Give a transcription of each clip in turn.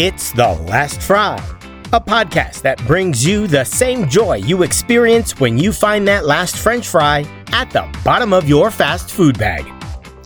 It's The Last Fry, a podcast that brings you the same joy you experience when you find that last French fry at the bottom of your fast food bag.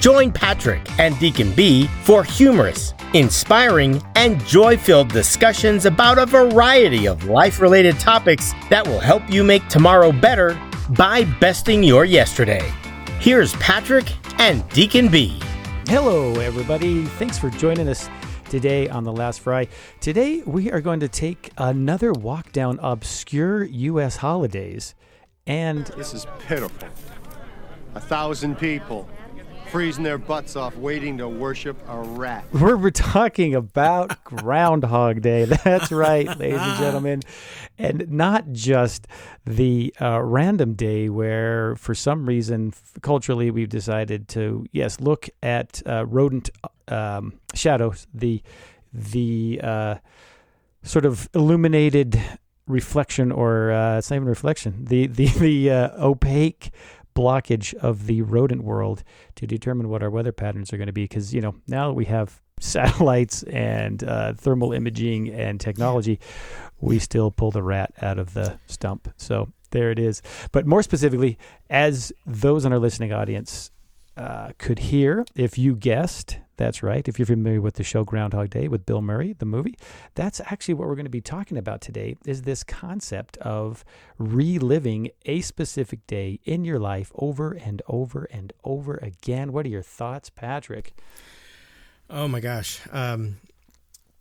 Join Patrick and Deacon B for humorous, inspiring, and joy filled discussions about a variety of life related topics that will help you make tomorrow better by besting your yesterday. Here's Patrick and Deacon B. Hello, everybody. Thanks for joining us today on The Last Fry. Today, we are going to take another walk down obscure U.S. holidays. And This is pitiful. A thousand people freezing their butts off waiting to worship a rat. we're, we're talking about Groundhog Day. That's right, ladies and gentlemen. And not just the uh, random day where, for some reason, f- culturally, we've decided to, yes, look at uh, rodent um, shadows, the, the uh, sort of illuminated reflection, or uh, it's not even reflection, the, the, the uh, opaque blockage of the rodent world to determine what our weather patterns are going to be. Because, you know, now that we have satellites and uh, thermal imaging and technology, we still pull the rat out of the stump. So there it is. But more specifically, as those in our listening audience uh, could hear, if you guessed, that's right. If you're familiar with the show Groundhog Day with Bill Murray, the movie, that's actually what we're going to be talking about today is this concept of reliving a specific day in your life over and over and over again. What are your thoughts, Patrick? Oh my gosh. Um,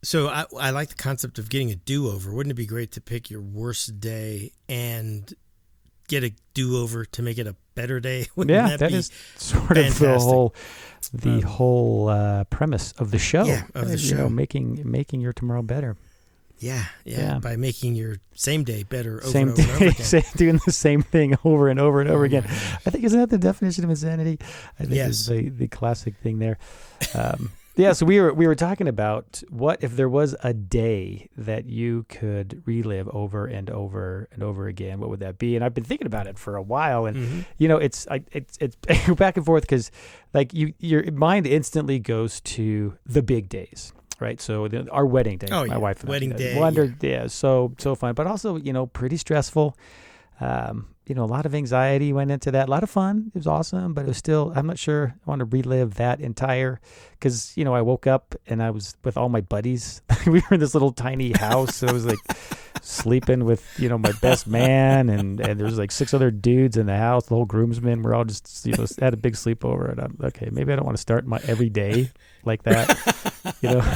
so I, I like the concept of getting a do over. Wouldn't it be great to pick your worst day and get a do over to make it a better day? Wouldn't yeah, that, that is sort of the whole the Um, whole uh, premise of the show. Yeah, of the you know, show. making making your tomorrow better. yeah, yeah, Yeah. By making your same day better over same and over, and over day, again. same, doing the same thing over and over and over Oh again. I think isn't that the definition of insanity? I think Yes. is the the classic thing there. Um, yeah, so we were we were talking about what if there was a day that you could relive over and over and over again. What would that be? And I've been thinking about it for a while, and Mhm. you know, it's I, it's it's back and forth because like you your mind instantly goes to the big days. Right, so the, our wedding day, Oh, my yeah. wife and Wedding know, day, wonder, yeah, so so fun, but also you know pretty stressful. Um, you know, a lot of anxiety went into that. A lot of fun. It was awesome, but it was still. I'm not sure. I want to relive that entire because you know I woke up and I was with all my buddies. we were in this little tiny house. So it was like sleeping with you know my best man and and there's like six other dudes in the house. The whole groomsmen. We're all just you know had a big sleepover. And I'm okay. Maybe I don't want to start my every day like that. you know.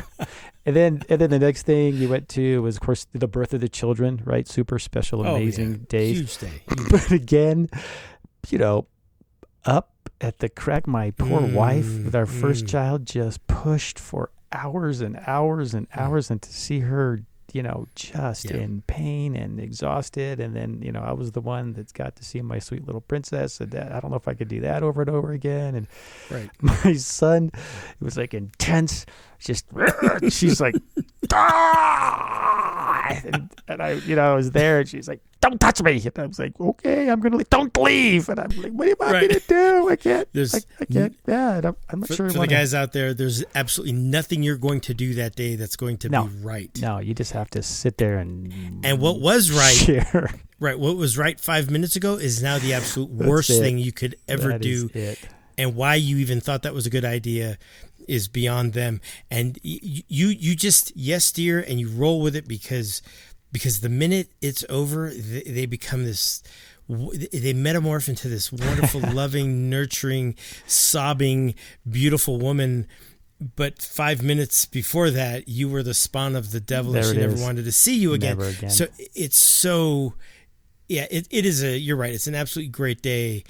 And then, and then the next thing you went to was, of course, the birth of the children, right? Super special, Oh, amazing yeah. days Huge day. but again, you know, up at the crack, my poor wife Mm, with our first mm. child just pushed for hours and hours and hours, and to see her, you know, just Yeah. in pain and exhausted, and then you know, I was the one that's got to see my sweet little princess, and that, I don't know if I could do that over and over again, and Right. my son it was like intense just she's like "Ah!" and, and i you know i was there and she's like don't touch me and i was like okay i'm gonna leave don't leave and i'm like what am I Right. to do i can't There's I, I can't yeah I'm, I'm not For, sure for the guys out there, there's absolutely nothing you're going to do that day that's going to No. be right. no you just have to sit there and And what was right, share right, what was right five minutes ago is now the absolute worst it. thing you could ever That do. and why you even thought that was a good idea is beyond them and y- you you just yes dear and you roll with it because because the minute it's over they, they become this they metamorph into this wonderful loving nurturing sobbing beautiful woman but five minutes before that you were the spawn of the devil and she never is. wanted to see you again. Again. so it's so yeah it, it is a you're right it's an absolutely great day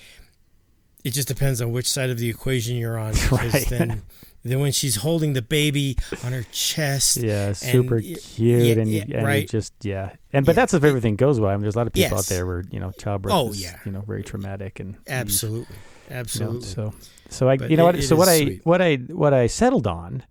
it just depends on which side of the equation you're on because Right. then then when she's holding the baby on her chest yeah super y- cute yeah, and, yeah, and right. just yeah and but Yeah. that's if everything goes well i mean there's a lot of people Yes. out there where you know childbirth Oh, is yeah. you know very traumatic and absolutely you know, absolutely so so I But you know it- what so what is I what I what I settled on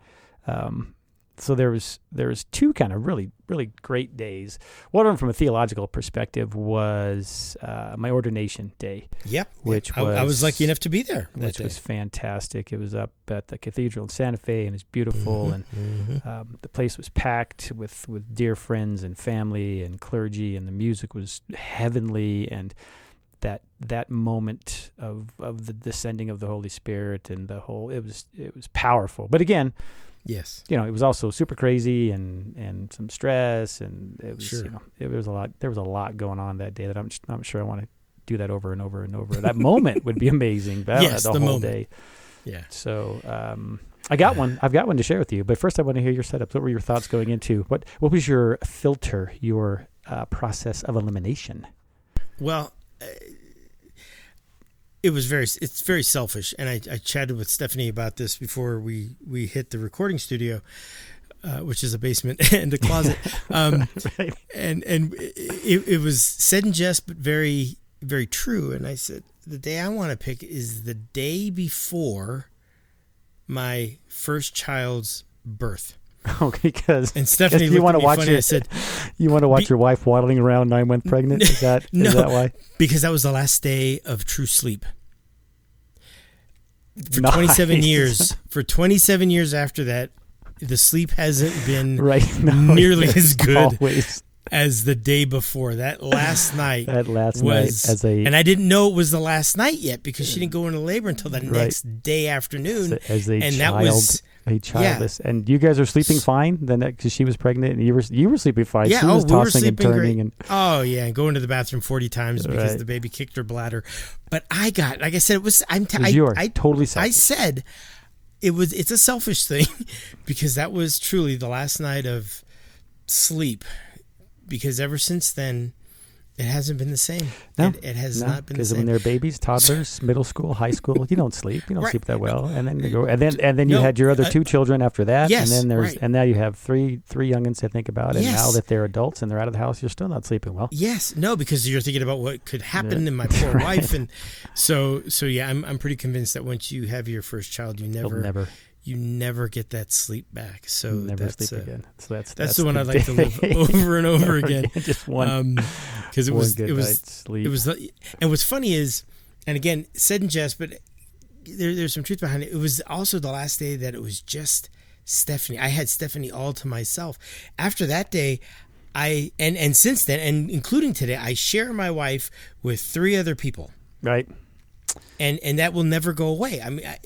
um so there was there was two kind of really really great days. One of them, from a theological perspective, was uh, my ordination day, Yep. which I, I was was- lucky enough to be there. which day. was fantastic. It was up at the cathedral in Santa Fe, and it's beautiful, and Mhm. um, the place was packed with with dear friends and family and clergy, and the music was heavenly, and that that moment of of the descending of the Holy Spirit and the whole it was it was powerful. But again, yes. you know, it was also super crazy and and some stress, and it was Sure. you know it was a lot. There was a lot going on that day that I'm I'm sure I want to do that over and over and over. That moment would be amazing. But Yes, the, the whole moment. day. Yeah. So um, I got one. I've got one to share with you. But first, I want to hear your setups. What were your thoughts going into what? What was your filter? Your uh, process of elimination? Well, uh, it was very it's very selfish, and I, I chatted with Stephanie about this before we we hit the recording studio, uh, which is a basement and a closet, um, Right. and and it, it was said in jest, but very very true. And I said the day I want to pick is the day before my first child's birth. Oh, because And Stephanie you want to watch funny. your, I said you want to watch Be- your wife waddling around nine months pregnant. Is that is No. that why? because that was the last day of true sleep. For 27 years, for 27 years after that, the sleep hasn't been Right. No, nearly as good Always as the day before. That last night that last was, night as a and I didn't know it was the last night yet because she didn't go into labor until the Right. next day afternoon. as a and that was- a childless, and you guys are sleeping fine. Then because she was pregnant, and you were you were sleeping fine. Yeah, she oh, was we were and sleeping great. and Oh yeah, and going to the bathroom 40 times because Right. the baby kicked her bladder. But I got, like I said, it was. I'm. T- it was I, yours. I totally I said it was it's a selfish thing because that was truly the last night of sleep because ever since then it hasn't been the same. No, it, it has no, not been the because when they're babies, toddlers, middle school, high school, you don't sleep. You don't Right. sleep that well, and then you go, and then and then you No, had your other uh, two children after that, yes, and then there's right. and now you have three three youngins to think about, and now that they're adults and they're out of the house, you're still not sleeping well. Yes, no, because you're thinking about what could happen Yeah. in my poor Right. wife, and so so yeah, I'm I'm pretty convinced that once you have your first child, you never never you never get that sleep back. So never that's, sleep uh, again. So that's That's, the one I'd like to live over and over again. Just one, because it one was good it was sleep. it was and what's funny is and again said in jest but there, there's some truth behind it it was also the last day that it was just stephanie i had stephanie all to myself after that day i and and since then and including today i share my wife with three other people right. and and that will never go away. I mean, I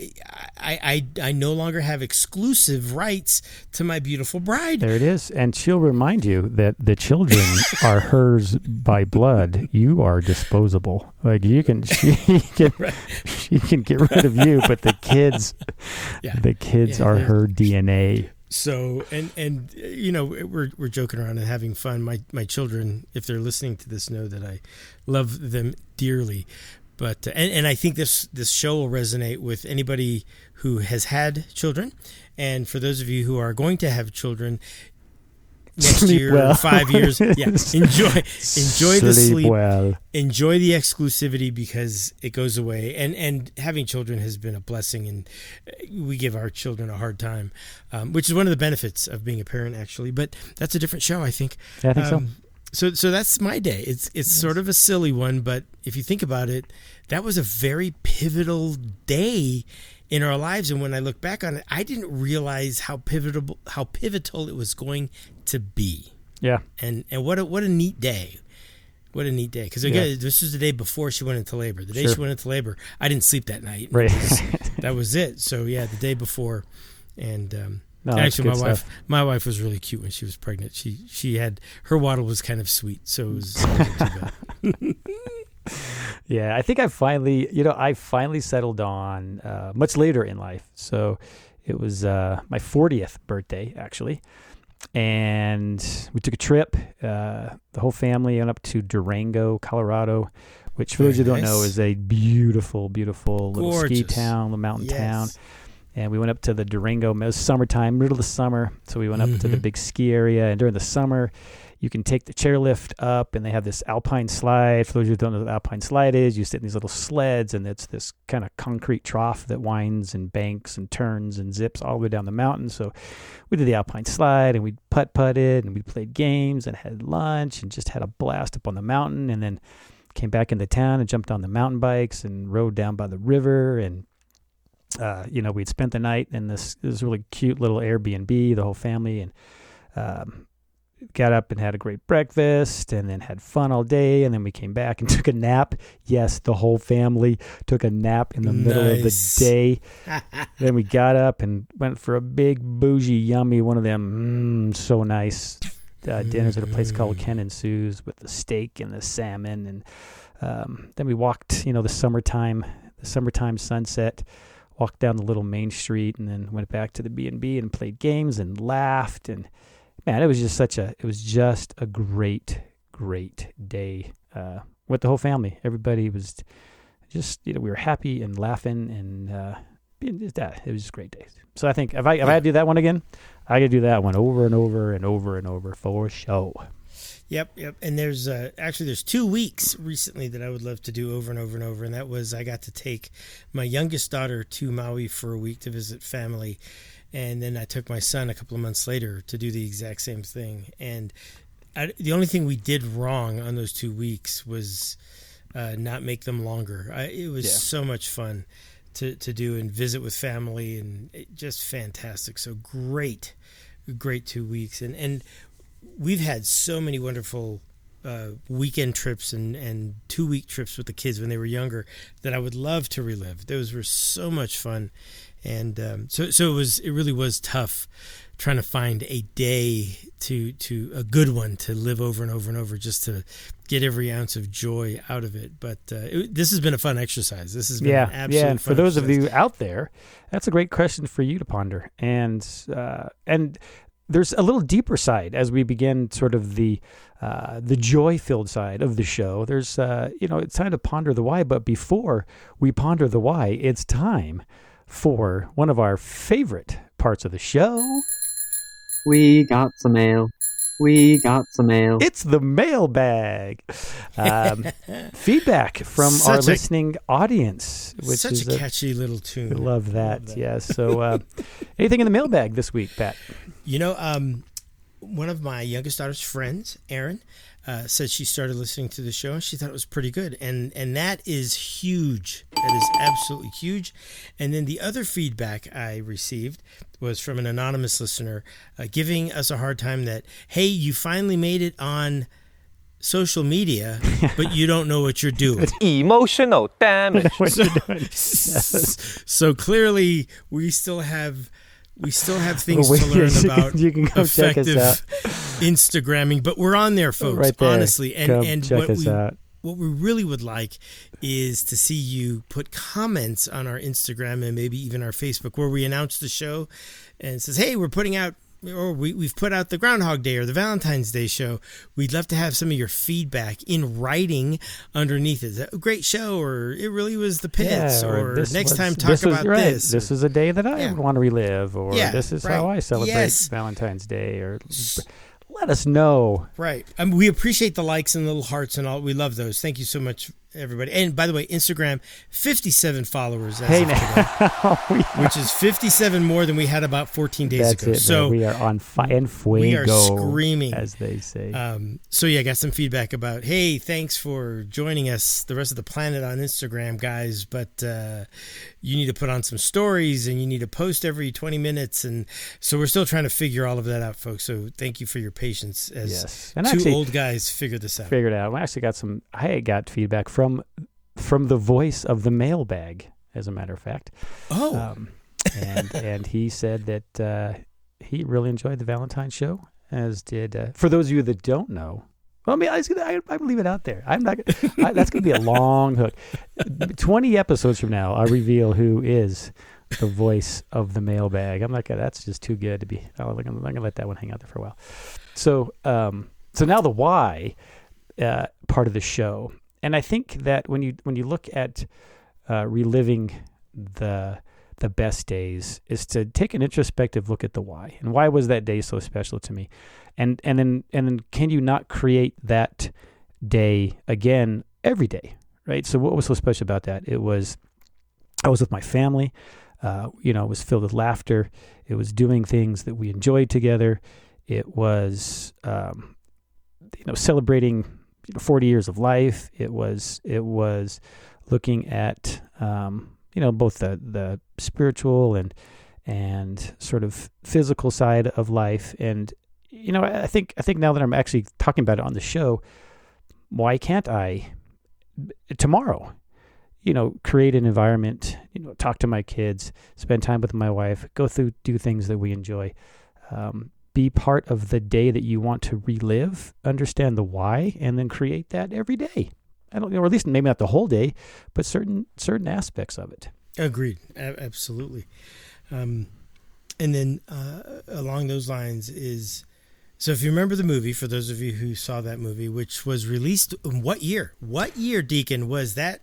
I I, I no longer have exclusive rights to my beautiful bride. There it is. And she'll remind you that the children are hers by blood. You are disposable. Like you can she can she can get rid of you, but the kids Yeah. the kids Yeah, are her DNA. So and and you know we're we're joking around and having fun. My my children, if they're listening to this, know that I love them dearly. But uh, and and I think this this show will resonate with anybody who has had children, and for those of you who are going to have children next Sleep year, well. five years, yeah, enjoy enjoy the sleep well. enjoy the exclusivity because it goes away. And and having children has been a blessing and uh, we give our children a hard time um, which is one of the benefits of being a parent actually. But that's a different show i think. Yeah, I think so. Um, so so that's my day. It's it's sort of a silly one but if you think about it that was a very pivotal day in our lives. And when i look back on it i didn't realize how pivotal how pivotal it was going to be. Yeah. and and what a what a neat day. What a neat day. Because again this was the day before she went into labor. The day Sure. she went into labor i didn't sleep that night. Right. that was it. So yeah the day before. And um No, actually my wife stuff. my wife was really cute when she was pregnant. She she had her waddle was kind of sweet. So it was, it wasn't too bad Yeah, I think I finally, you know, I finally settled on uh, much later in life. So it was uh, my 40th birthday, actually. And we took a trip. Uh, the whole family went up to Durango, Colorado, which, for those who Very don't know, is a beautiful, beautiful little ski town, little mountain town. And we went up to the Durango. It was summertime, middle of the summer, so we went up to the mm-hmm. big ski area. And during the summer, you can take the chairlift up, and they have this alpine slide. For those who don't know what alpine slide is, you sit in these little sleds, and it's this kind of concrete trough that winds and banks and turns and zips all the way down the mountain. So we did the alpine slide, and we putt putted, and we played games, and had lunch, and just had a blast up on the mountain, and then came back into town and jumped on the mountain bikes and rode down by the river and uh, you know we'd spent the night in this this really cute little Airbnb the whole family and um, got up and had a great breakfast and then had fun all day and then we came back and took a nap. Yes the whole family took a nap in the middle of the day. Then we got up and went for a big bougie yummy one of them mm, so nice uh, dinners at a place called Ken and Sue's with the steak and the salmon and um, then we walked you know the summertime the summertime sunset walked down the little main street and then went back to the B&B and played games and laughed. And man it was just such a it was just a great great day uh, with the whole family. Everybody was just you know we were happy and laughing and uh, being that it was just great days. So I think if I if I do that one again I could do that one over and over and over and over for show Yep, yep. And there's uh, actually there's two weeks recently that I would love to do over and over and over, and that was I got to take my youngest daughter to Maui for a week to visit family, and then I took my son a couple of months later to do the exact same thing. And I, the only thing we did wrong on those two weeks was uh, not make them longer. I, it was Yeah. so much fun to to do and visit with family, and it, just fantastic. So great, great two weeks, and and we've had so many wonderful uh, weekend trips and, and two week trips with the kids when they were younger that I would love to relive. Those were so much fun, and um, so so it was it really was tough trying to find a day to to a good one to live over and over and over just to get every ounce of joy out of it. But uh, it, this has been a fun exercise. This has been yeah an absolute yeah and for those of you out there that's a great question for you to ponder and uh, and there's a little deeper side as we begin sort of the uh, the joy filled side of the show there's uh, you know it's time to ponder the why but before we ponder the why it's time for one of our favorite parts of the show We got some mail. We got some mail. It's the mailbag. Um, feedback from our a- listening audience, which such is a a, catchy little we tune. love that. that. Yes. So, uh, anything in the mailbag this week, Pat? You know, um, one of my youngest daughter's friends, Erin, uh, said she started listening to the show and she thought it was pretty good, and and that is huge. That is absolutely huge. And then the other feedback I received was from an anonymous listener uh, giving us a hard time that hey, you finally made it on social media, but you don't know what you're doing. It's Emotional damage. Doing? so clearly, we still have. We still have things to learn you can- about you can come check us effective out. Instagramming, but we're on there, folks. right there. Honestly, and Come and what we out. what we really would like is to see you put comments on our Instagram and maybe even our Facebook where we announce the show and says, "Hey, we're putting out." Or we, we've put out the Groundhog Day or the Valentine's Day show. We'd love to have some of your feedback in writing underneath it. A great show, or it really was the pits, or, this next was- time talk this about right, this. This is a day that I Yeah. would want to relive, or Yeah, this is right. how I celebrate Yes. Valentine's Day, or let us know. Right. Um, we appreciate the likes and little hearts and all. We love those. Thank you so much, everybody. And by the way, Instagram, 57 followers Hey, of today, now we, which is 57 more than we had about 14 days that's ago. it. so, man. we are on fire and fuego, we are screaming. as they say. um, so yeah, I got some feedback about, hey, thanks for joining us, the rest of the planet on Instagram, guys. But uh, you need to put on some stories and you need to post every 20 minutes. And so we're still trying to figure all of that out, folks. So thank you for your patience as yes, and two actually, old guys figure this out. figured out. I actually got some. I got feedback from from from the voice of the mailbag, as a matter of fact. Oh, Um, and and he said that uh, he really enjoyed the Valentine show, as did. Uh, for those of you that don't know, well, I mean, I, was gonna, I, I'm leave it out there. I'm not. I, that's going to be a long hook. Twenty episodes from now, I'll reveal who is the voice of the mailbag. I'm not gonna. That's just too good to be. Oh, I'm not gonna let that one hang out there for a while. So, um, so now the why uh, part of the show, and I think that when you when you look at uh, reliving the the best days is to take an introspective look at the why. And why was that day so special to me? And and then and then can you not create that day again every day right? So what was so special about that? It was i was with my family. Uh, you know it was filled with laughter. It was doing things that we enjoyed together. It was um, you know celebrating 40 years of life. It was it was looking at um, you know both the the spiritual and and sort of physical side of life. And you know I think I think now that I'm actually talking about it on the show why can't I tomorrow you know create an environment you know talk to my kids spend time with my wife go through do things that we enjoy um, be part of the day that you want to relive understand the why and then create that every day I don't know, or at least maybe not the whole day, but certain certain aspects of it. Agreed, A- absolutely. Um, and then uh, along those lines is so if you remember the movie, for those of you who saw that movie, which was released in what year? What year, Deacon, was that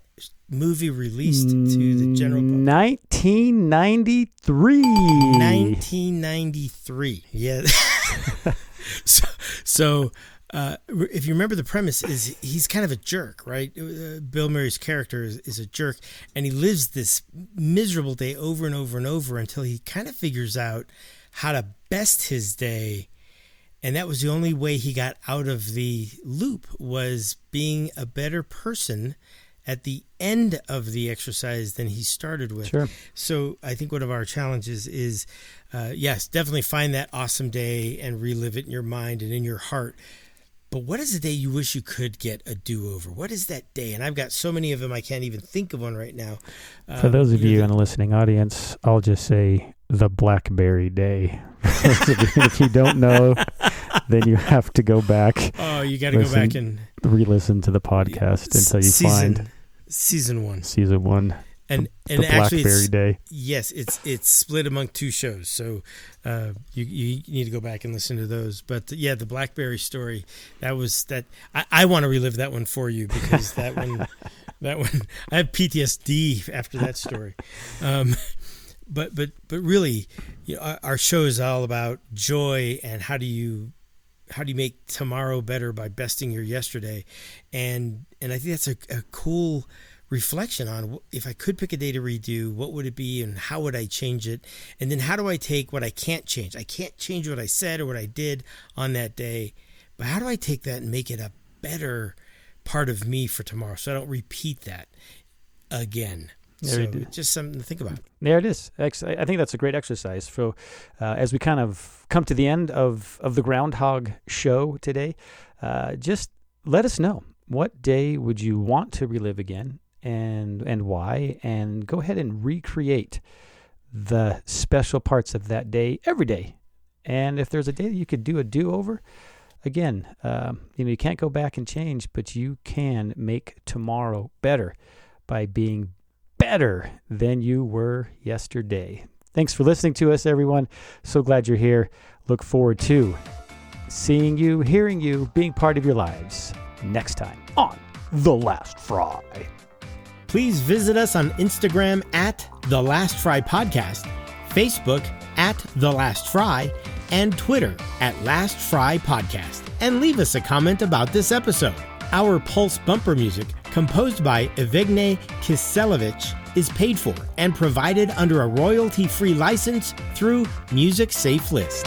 movie released to the general public? 1993. 1993. Yeah. so, so uh, if you remember the premise is he's kind of a jerk right uh, bill murray's character is, is, a jerk and he lives this miserable day over and over and over until he kind of figures out how to best his day and that was the only way he got out of the loop was being a better person at the end of the exercise than he started with. Sure. So I think one of our challenges is, uh, yes, definitely find that awesome day and relive it in your mind and in your heart. But what is the day you wish you could get a do over? What is that day? And I've got so many of them, I can't even think of one right now. For um, those of you in the listening audience, I'll just say the Blackberry Day. if you don't know, then you have to go back. Oh, you got to go back and re listen to the podcast until you season, find season one. Season one and the, and the actually Blackberry Day. Yes, it's it's split among two shows, so uh, you you need to go back and listen to those. But yeah, the Blackberry story that was that I, I want to relive that one for you because that one that one I have PTSD after that story. Um, but but but really, you know, our, our show is all about joy and how do you how do you make tomorrow better by besting your yesterday, and and I think that's a, a cool reflection on if I could pick a day to redo, what would it be and how would I change it? And then how do I take what I can't change? I can't change what I said or what I did on that day, but how do I take that and make it a better part of me for tomorrow so I don't repeat that again? There so just something to think about. There it is. I think that's a great exercise. So, uh, as we kind of come to the end of, of the Groundhog Show today, uh, just let us know what day would you want to relive again and and why and go ahead and recreate the special parts of that day every day and if there's a day that you could do a do-over again um, you know you can't go back and change but you can make tomorrow better by being better than you were yesterday thanks for listening to us everyone so glad you're here look forward to seeing you hearing you being part of your lives next time on the last fry please visit us on Instagram at The Last Fry Podcast, Facebook at The Last Fry, and Twitter at Last Fry Podcast. And leave us a comment about this episode. Our Pulse bumper music, composed by Evgeny Kiselevich, is paid for and provided under a royalty free license through Music Safe List.